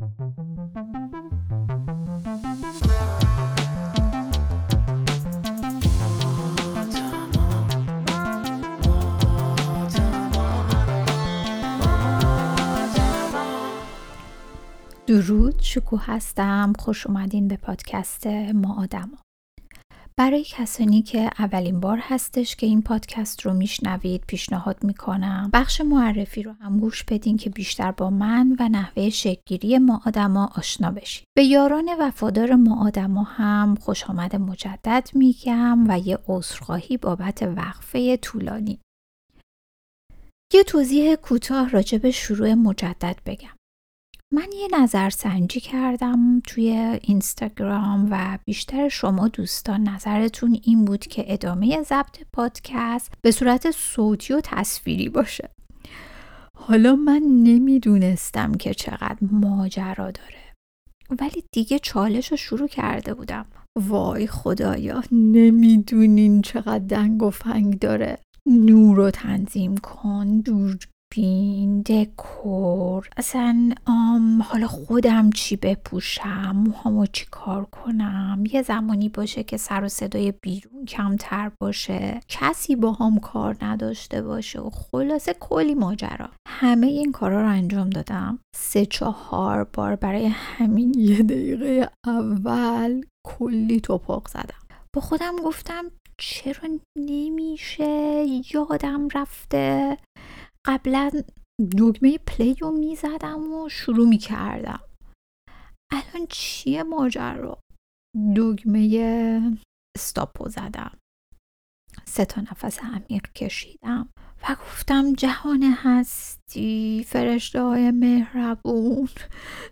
درود شکو هستم. خوش اومدین به پادکست ما آدما. برای کسانی که اولین بار هستش که این پادکست رو میشنوید پیشنهاد می‌کنم بخش معرفی رو هم گوش بدین که بیشتر با من و نحوه شکلگیری ما آدما آشنا بشید به یاران وفادار ما آدما هم خوش آمد مجدد میگم و یه عذرخواهی بابت وقفه طولانی. یه توضیح کوتاه راجع به شروع مجدد بگم. من یه نظر سنجی کردم توی اینستاگرام و بیشتر شما دوستان نظرتون این بود که ادامه ضبط پادکست به صورت صوتی و تصویری باشه. حالا من نمی‌دونستم که چقدر ماجرا داره. ولی دیگه چالش رو شروع کرده بودم. وای خدایا نمی‌دونین چقدر دنگ و فنگ داره. نور رو تنظیم کن دور بین دکور. اصلا آم حالا خودم چی بپوشم؟ موهامو چی کار کنم؟ یه زمانی باشه که سر و صدای بیرون کمتر باشه. کسی با هم کار نداشته باشه و خلاصه کلی ماجرا. همه این کارا رو انجام دادم. سه چهار بار برای همین یه دقیقه اول کلی توپق زدم. با خودم گفتم چرا نمیشه؟ یادم رفته. قبلا دگمه پلی رو می‌زدم و شروع می‌کردم. الان چیه ماجرا؟ دگمه استاپو زدم. سه تا نفس عمیق کشیدم و گفتم جهان هستی فرشته های مهربون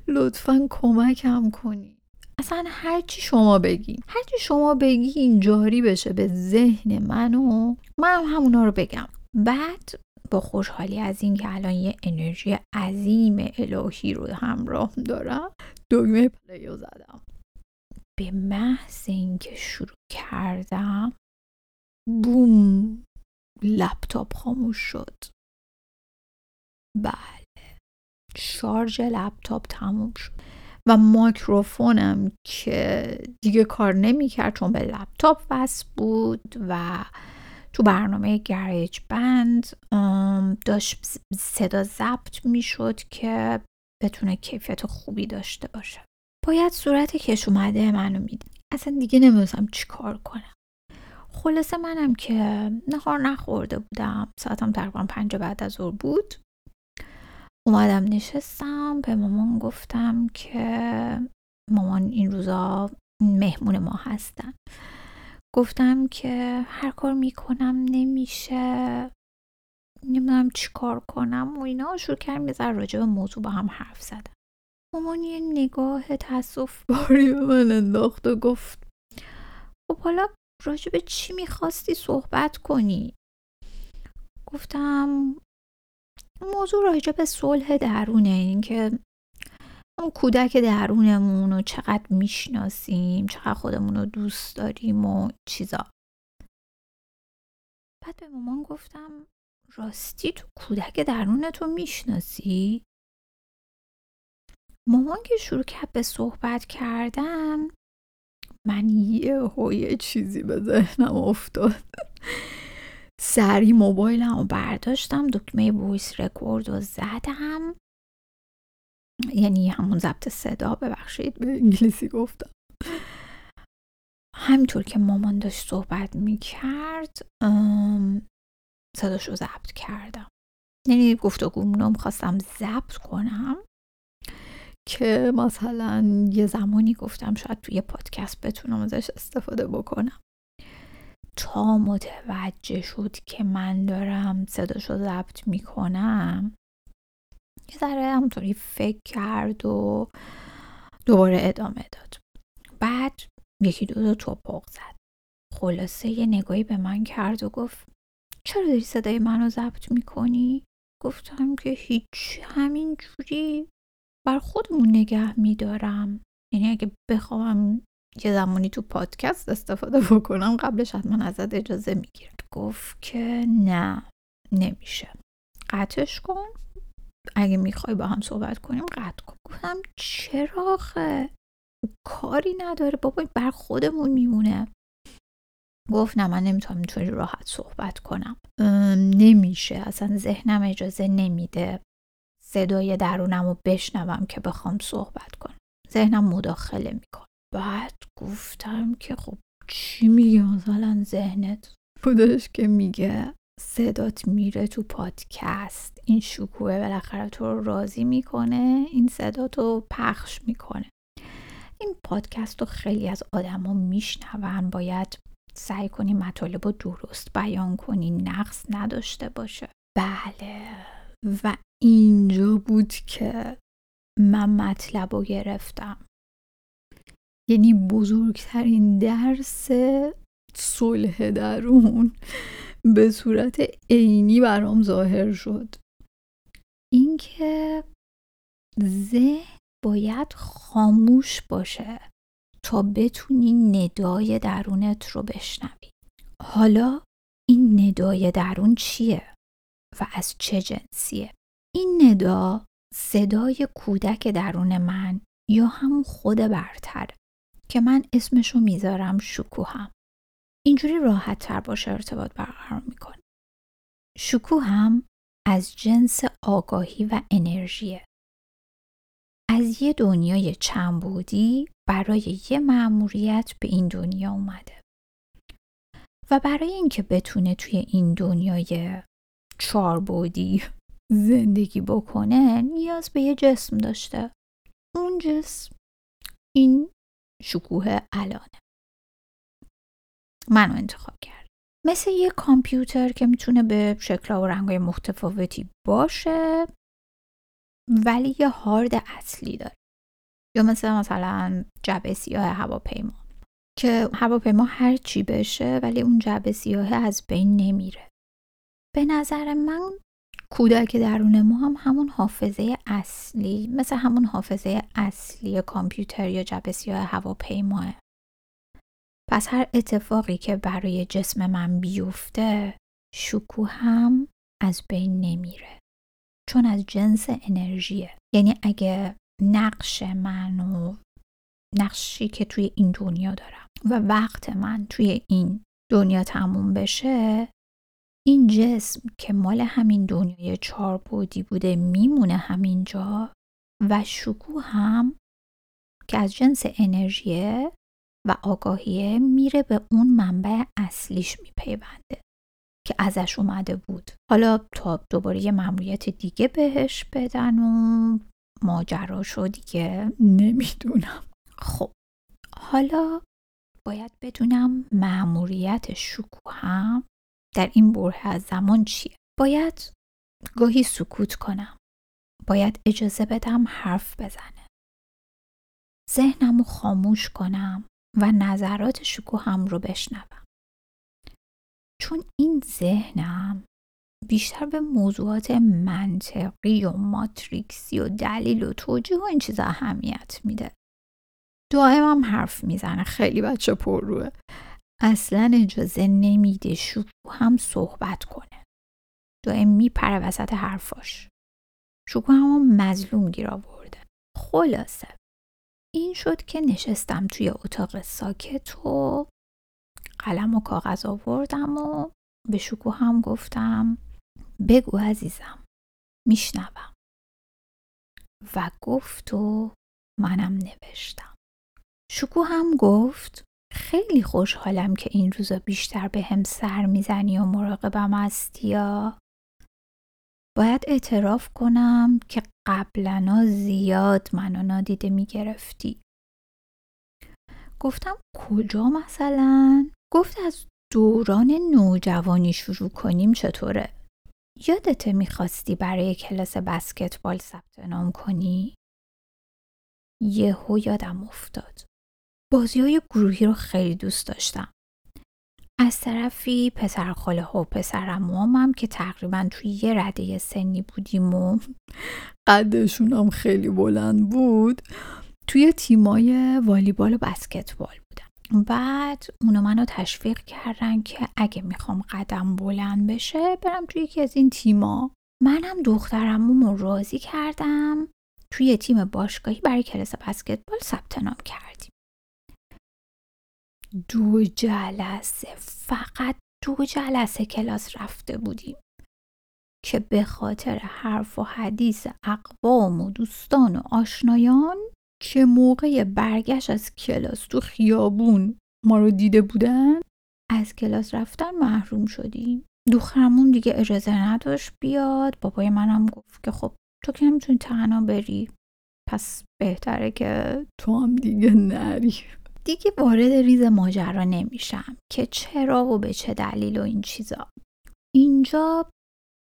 لطفا کمکم کنی. اصلا هرچی شما بگی هرچی شما بگی این جاری بشه به ذهن من و من هم همونا رو بگم. بعد با خوشحالی از اینکه الان یه انرژی عظیم الهی رو همراه دارم. دگمه پلیو زدم. به محض اینکه شروع کردم بوم لپتاپ خاموش شد. بله. شارژ لپتاپ تموم شد. و مایکروفونم که دیگه کار نمی‌کرد چون به لپتاپ وصل بود و تو برنامه گریج بند داشت صدا ضبط می‌شد که بتونه کیفیت خوبی داشته باشه. باید صورت کش اومده منو می‌دید. اصلا دیگه نمی‌دونستم چی کار کنم. خلاصه منم که نهار نخورده بودم. ساعتم تقریبا پنج بعد از ظهر بود. اومدم نشستم. به مامان گفتم که مامان این روزا مهمون ما هستن. گفتم که هر کار می‌کنم نمیشه. نمی‌دونم چی کار کنم و اینا. شروع کردم یه ذره راجع به موضوع با هم حرف زدم مامان یه نگاه تصف باری به من انداخت و گفت خب حالا راجع به چی می‌خواستی صحبت کنی؟ گفتم موضوع راجع به صلح درونه این که اون کودک درونمون رو چقدر می‌شناسیم چقدر خودمون رو دوست داریم و چیزا. بعد به مامان گفتم راستی تو کودک درونتو می‌شناسی؟ مامان که شروع کرد به صحبت کردن من یه یه چیزی به ذهنم افتاد. سری موبایلم رو برداشتم دکمه ویس رکورد رو زدم. یعنی همون ضبط صدا ببخشید به انگلیسی گفتم. همینطور که مامان داشت صحبت می‌کرد صداش رو ضبط کردم. یعنی گفتگومونو خواستم ضبط کنم که مثلا یه زمانی گفتم شاید توی پادکست بتونم ازش استفاده بکنم. تا متوجه شد که من دارم صداش رو ضبط می‌کنم یه ذره همونطوری فکر کرد و دوباره ادامه داد. بعد یکی دو دو توپق زد. خلاصه یه نگاهی به من کرد و گفت چرا داری صدای منو ضبط می‌کنی؟ گفتم که هیچ همین جوری بر خودمون نگه میدارم. یعنی اگه بخوام یه زمانی تو پادکست استفاده بکنم قبلش حتما ازت اجازه می‌گیرم. گفت که نه نمیشه. قطعش کن. اگه می‌خوای با هم صحبت کنیم قطع کن. گفتم چرا آخه؟ کاری نداره. بابا بر خودمون میمونه. گفت نه من نمی‌تونم اینطوری راحت صحبت کنم. نمیشه. اصلا ذهنم اجازه نمیده صدای درونم رو بشنوم که بخوام صحبت کنم. ذهنم مداخله می‌کنه. بعد گفتم که خب چی میگه مثلا ذهنت بودش که میگه صدات میره تو پادکست. این شکوه بالاخره تو رو راضی می‌کنه. این صدات رو پخش می‌کنه. این پادکست رو خیلی از آدما میشنون. باید سعی کنی مطالب رو درست بیان کنی نقص نداشته باشه. بله. و اینجا بود که من مطلب رو گرفتم. یعنی بزرگترین درس صلح درون به صورت عینی برام ظاهر شد. اینکه ذهن باید خاموش باشه. تا بتونی ندای درونت رو بشنوی. حالا این ندای درون چیه و از چه جنسیه؟ این ندا صدای کودک درون من یا همون خود برتره که من اسمشو می‌ذارم شکوهم اینجوری راحت تر باشه ارتباط برقرار می‌کنه شکوهم از جنس آگاهی و انرژیه. از یه دنیای چنبودی برای یه مأموریت به این دنیا اومده. و برای اینکه بتونه توی این دنیای چاربودی زندگی بکنه نیاز به یه جسم داشته. اون جسم این شکوه الانه. منو انتخاب کرد. مثل یه کامپیوتر که می‌تونه به شکل و رنگای متفاوتی باشه ولی یه هارد اصلی داره. یا مثل مثلا جبه سیاه هواپیما که هواپیما هر چی بشه ولی اون جبه سیاه از بین نمیره. به نظر من کودک درون ما هم همون حافظه اصلی مثل همون حافظه اصلی کامپیوتر یا جبه سیاه هواپیماه. پس هر اتفاقی که برای جسم من بیفته شکو هم از بین نمیره. چون از جنس انرژیه. یعنی اگه نقش من و نقشی که توی این دنیا دارم و وقت من توی این دنیا تموم بشه این جسم که مال همین دنیای چهار بودی بوده میمونه همینجا و شکوه هم که از جنس انرژیه و آگاهیه میره به اون منبع اصلیش میپیونده. که ازش اومده بود. حالا تا دوباره یه ممنوعیت دیگه بهش بدن و ماجراشو دیگه نمی‌دونم. خب حالا باید بدونم معموریت شکوهم در این بره از زمان چیه. باید گاهی سکوت کنم. باید اجازه بدم حرف بزنه. ذهنم رو خاموش کنم و نظرات شکوهم رو بشنوم. چون این ذهنم بیشتر به موضوعات منطقی و ماتریکسی و دلیل و توجیه و این چیزا اهمیت میده. دائمم حرف می‌زنه خیلی بچه پر روه اصلا اجازه نمیده شکو هم صحبت کنه. دائم میپره وسط حرفاش. شکو هم مظلوم گیر آورده. خلاصه. این شد که نشستم توی اتاق ساکت و قلم و کاغذ آوردم و به شکو هم گفتم بگو عزیزم میشنوم. و گفت و منم نوشتم. شکو هم گفت خیلی خوشحالم که این روزا بیشتر به هم سر می‌زنی و مراقبم هستی یا. باید اعتراف کنم که قبلا زیاد منو نادیده می‌گرفتی. گفتم کجا مثلا؟ گفت از دوران نوجوانی شروع کنیم چطوره؟ یادت می‌خواستی برای کلاس بسکتبال ثبت نام کنی؟ یهو یادم افتاد. بازی های گروهی رو خیلی دوست داشتم. از طرفی پسر خاله و هم که تقریبا توی یه رده سنی بودیم و قدشون هم خیلی بلند بود توی تیمای والیبال و بسکتبال بعد اونا منو تشویق کردن که اگه می‌خوام قدم بلند بشه برم توی یکی از این تیما. منم دخترمو راضی کردم. توی تیم باشگاهی برای کلاس بسکتبال ثبت نام کردیم. دو جلسه فقط دو جلسه کلاس رفته بودیم که به خاطر حرف و حدیث اقوام و دوستان و آشنایان که موقع برگشت از کلاس تو خیابون ما رو دیده بودن؟ از کلاس رفتن محروم شدیم. دخترمون دیگه اجازه نداشت بیاد. بابای منم گفت که خب تو که نمی‌تونی تنها بری. پس بهتره که تو هم دیگه نری. دیگه وارد ریز ماجرا نمیشم که چرا و به چه دلیل و این چیزا. اینجا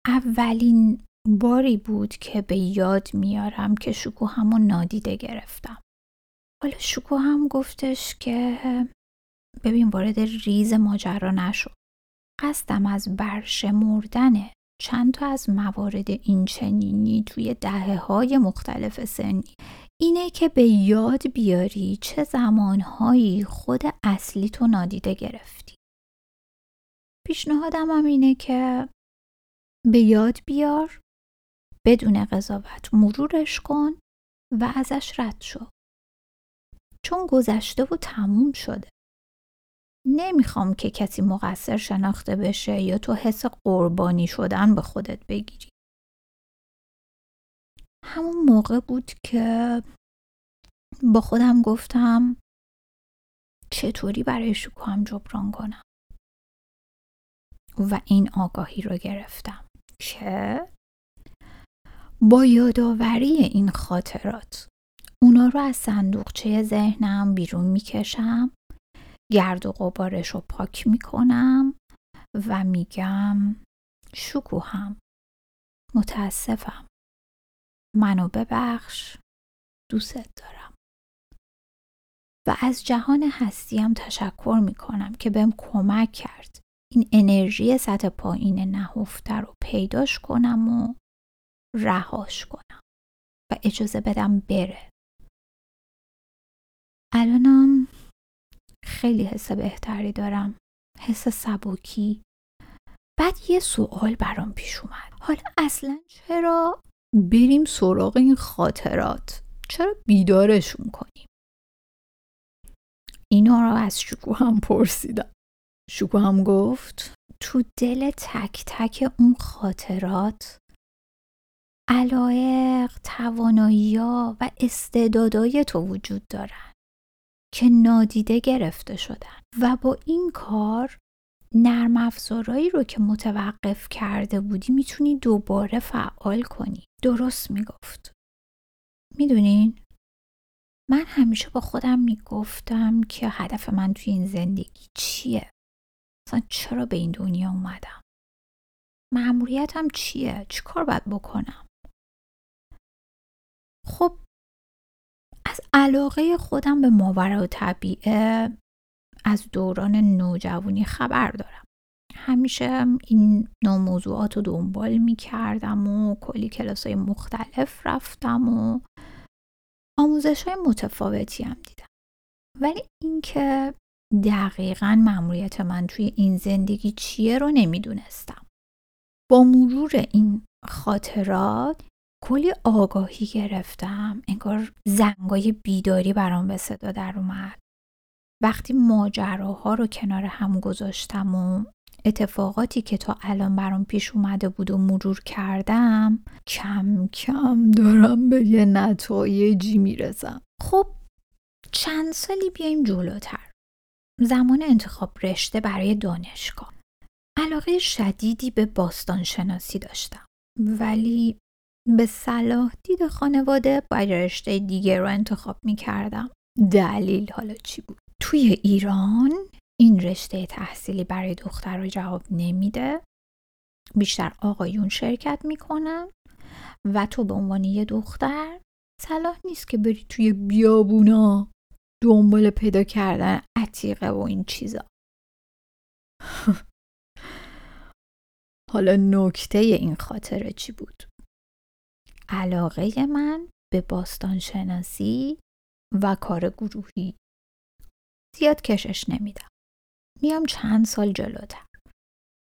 اولین باری بود که به یاد میارم که شکو همون نادیده گرفتم. حالا شکو هم گفتش که ببین وارد ریز ماجرا نشو. قصدم از برشمردن چند تا از موارد این چنینی توی دهه های مختلف سنی. اینه که به یاد بیاری چه زمانهایی خود اصلی تو نادیده گرفتی. پیشنهادم هم اینه که به یاد بیار بدون قضاوت مرورش کن و ازش رد شو. چون گذشته و تموم شده. نمی‌خوام که کسی مقصر شناخته بشه یا تو حس قربانی شدن به خودت بگیری. همون موقع بود که با خودم گفتم چطوری برای شکوهم جبران کنم؟ و این آگاهی رو گرفتم. که با یادآوری این خاطرات. اونا رو از صندوقچه ذهنم بیرون می‌کشم گرد و غبارش رو پاک می‌کنم و میگم شکوهم متاسفم. منو ببخش. دوست دارم. و از جهان هستیم تشکر می‌کنم که بهم کمک کرد این انرژی سطح پایین نهفته رو پیداش کنم و رهاش کنم و اجازه بدم بره. الانم خیلی حس بهتری دارم حس سبکی. بعد یه سوال برام پیش اومد. حالا اصلا چرا بریم سراغ این خاطرات؟ چرا بیدارشون کنیم؟ اینا رو از شکو هم پرسیدم. شکو هم گفت تو دل تک تک اون خاطرات علایق، توانایی و استعدادای تو وجود دارن که نادیده گرفته شدن و با این کار نرم افزارایی رو که متوقف کرده بودی می‌تونی دوباره فعال کنی. درست می‌گفت. می‌دونین؟ من همیشه با خودم می‌گفتم که هدف من توی این زندگی چیه؟ اصلا چرا به این دنیا اومدم؟ معمولیتم چیه؟ چی کار باید بکنم؟ خب از علاقه خودم به ماورا و طبیعه از دوران نوجوانی خبر دارم. همیشه این نوع موضوعات رو دنبال می کردم و کلی کلاس های مختلف رفتم و آموزش های متفاوتی هم دیدم. ولی اینکه دقیقا معمولیت من توی این زندگی چیه رو نمی‌دونستم. با مرور این خاطرات کلی آگاهی گرفتم. انگار زنگای بیداری برام به صدا در اومد. وقتی ماجراها رو کنار هم گذاشتم و اتفاقاتی که تا الان برام پیش اومده بود و مرور کردم کم کم دارم به یه نتایجی می‌رسم. خب چند سالی بیایم جلوتر. زمان انتخاب رشته برای دانشگاه. علاقه شدیدی به باستان شناسی داشتم. ولی به صلاح دید خانواده باید رشته دیگه رو انتخاب می کردم. دلیل حالا چی بود؟ توی ایران این رشته تحصیلی برای دختر رو جواب نمیده بیشتر آقایون شرکت می‌کنن و تو به عنوان یه دختر صلاح نیست که بری توی بیابونا دنبال پیدا کردن عتیقه و این چیزا حالا نکته این خاطره چی بود؟ علاقه من به باستان شناسی و کار گروهی. زیاد کشش نمیدم. میام چند سال جلوتر.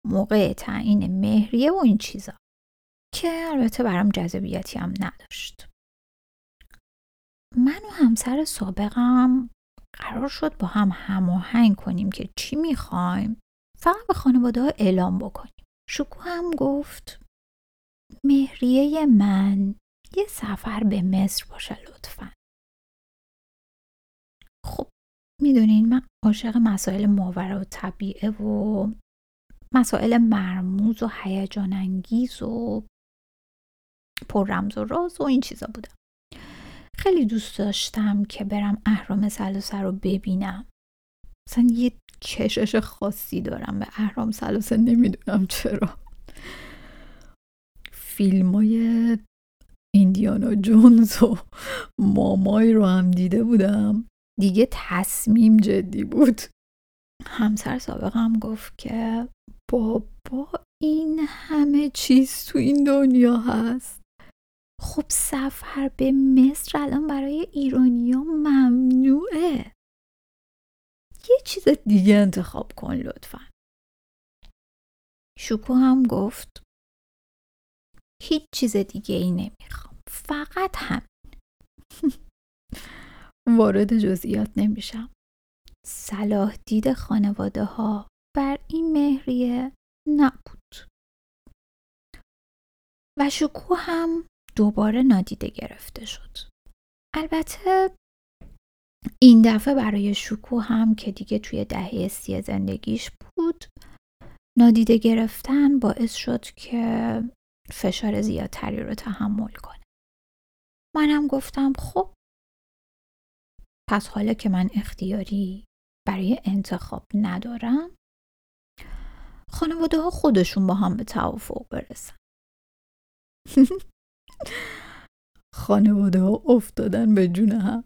موقع تعیین مهریه و این چیزا. که البته برام جذابیتی هم نداشت. من و همسر سابقم قرار شد با هم هماهنگ کنیم که چی می‌خوایم. فقط به خانواده ها اعلام بکنیم. شکو هم گفت مهریه من یه سفر به مصر باشه لطفا. خب می‌دونین من عاشق مسائل ماورا و طبیعه و مسائل مرموز و هیجان انگیز و پر رمز و راز و این چیزا بودم. خیلی دوست داشتم که برم اهرام سلاسه رو ببینم. مثلا یه کشش خاصی دارم به اهرام سلاسه نمی‌دونم چرا. فیلم های ایندیانا جونز و مامای رو هم دیده بودم. دیگه تصمیم جدی بود. همسر سابقم گفت که بابا این همه چیز تو این دنیا هست. خب سفر به مصر الان برای ایرانیا ممنوعه. یه چیز دیگه انتخاب کن لطفا. شکو هم گفت هیچ چیز دیگه ای نمی‌خوام. فقط هم وارد جزئیات نمیشم. صلاح دید خانواده ها بر این مهریه نبود. و شکو هم دوباره نادیده گرفته شد. البته این دفعه برای شکو هم که دیگه توی دهه سی زندگیش بود نادیده گرفتن باعث شد که فشار زیادتری رو تحمل کنه. منم گفتم خب. پس حالا که من اختیاری برای انتخاب ندارم خانواده ها خودشون با هم به توافق برسن. خانواده ها افتادن به جون هم.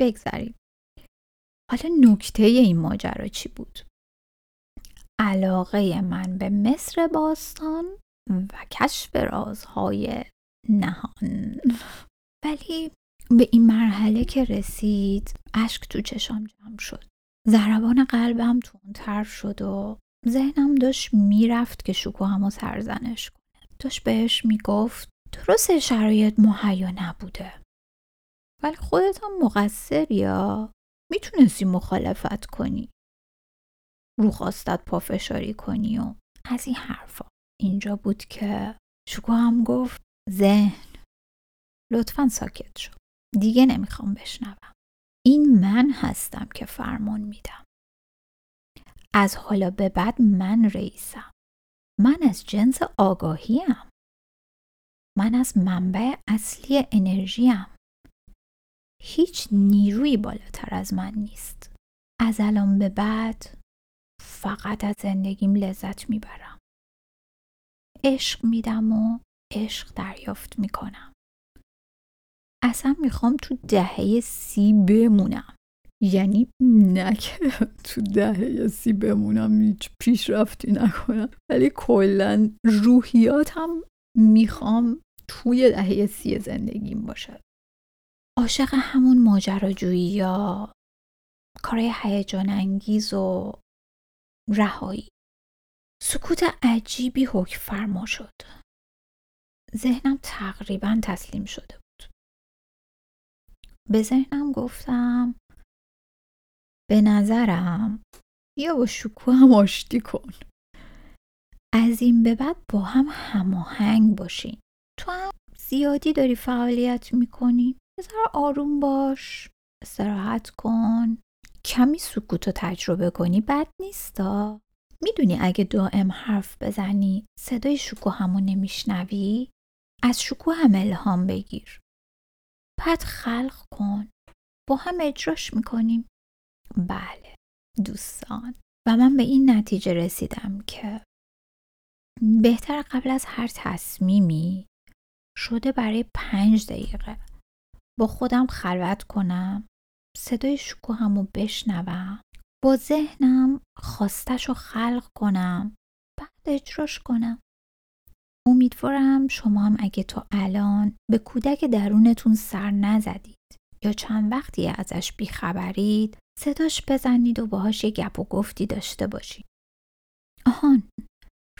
بگذاریم. حالا نکته این ماجرا چی بود؟ علاقه من به مصر باستان و کشف رازهای نهان. ولی به این مرحله که رسید اشک تو چشام جمع شد. ضربان قلبم تونتر شد و ذهنم داشت می‌رفت که شکوهمو سرزنش کنه. داشت بهش می‌گفت درست شرایط مهیا نبوده. ولی خودت هم مقصر یا؟ می‌تونستی مخالفت کنی. رو خواستت پافشاری کنی و از این حرفا. اینجا بود که شکو هم گفت ذهن. لطفا ساکت شو. دیگه نمی‌خوام بشنوم. این من هستم که فرمان میدم. از حالا به بعد من رئیسم. من از جنس آگاهیم. من از منبع اصلی انرژیم. هیچ نیروی بالاتر از من نیست. از الان به بعد فقط از زندگیم لذت می‌برم. عشق میدم و عشق دریافت می‌کنم. اصلا می‌خوام تو دهه سی بمونم. یعنی نه که تو دهه سی بمونم هیچ پیشرفتی نکنم. ولی کلا روحیاتم می‌خوام توی دهه سی زندگیم باشه. عاشق همون ماجراجویی یا کارهای هیجان انگیز و رهایی. سکوت عجیبی حکم فرما شد. ذهنم تقریبا تسلیم شده بود. به ذهنم گفتم به نظرم یا با شکوه هم آشتی کن. از این به بعد با هم هماهنگ باشین تو هم زیادی داری فعالیت می‌کنی؟ بذار آروم باش استراحت کن. کمی سکوت رو تجربه کنی بد نیستا. می‌دونی اگه دائم حرف بزنی صدای شکو همون نمیشنوی؟ از شکو هم الهام بگیر. بعد خلق کن. با هم اجراش می‌کنیم. بله دوستان. و من به این نتیجه رسیدم که بهتر قبل از هر تصمیمی شده برای پنج دقیقه. با خودم خلوت کنم. صدای شکو همو بشنوم. با ذهنم خواستش رو خلق کنم. بعد اجراش کنم. امیدوارم شما هم اگه تا الان به کودک درونتون سر نزدید یا چند وقتی ازش بیخبرید صداش بزنید و باهاش یه گپ و گفتی داشته باشید. آهان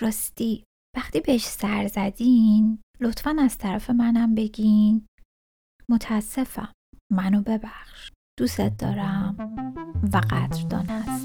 راستی وقتی بهش سر زدین لطفا از طرف منم بگین. متاسفم. منو ببخش. دوست دارم و قدردانت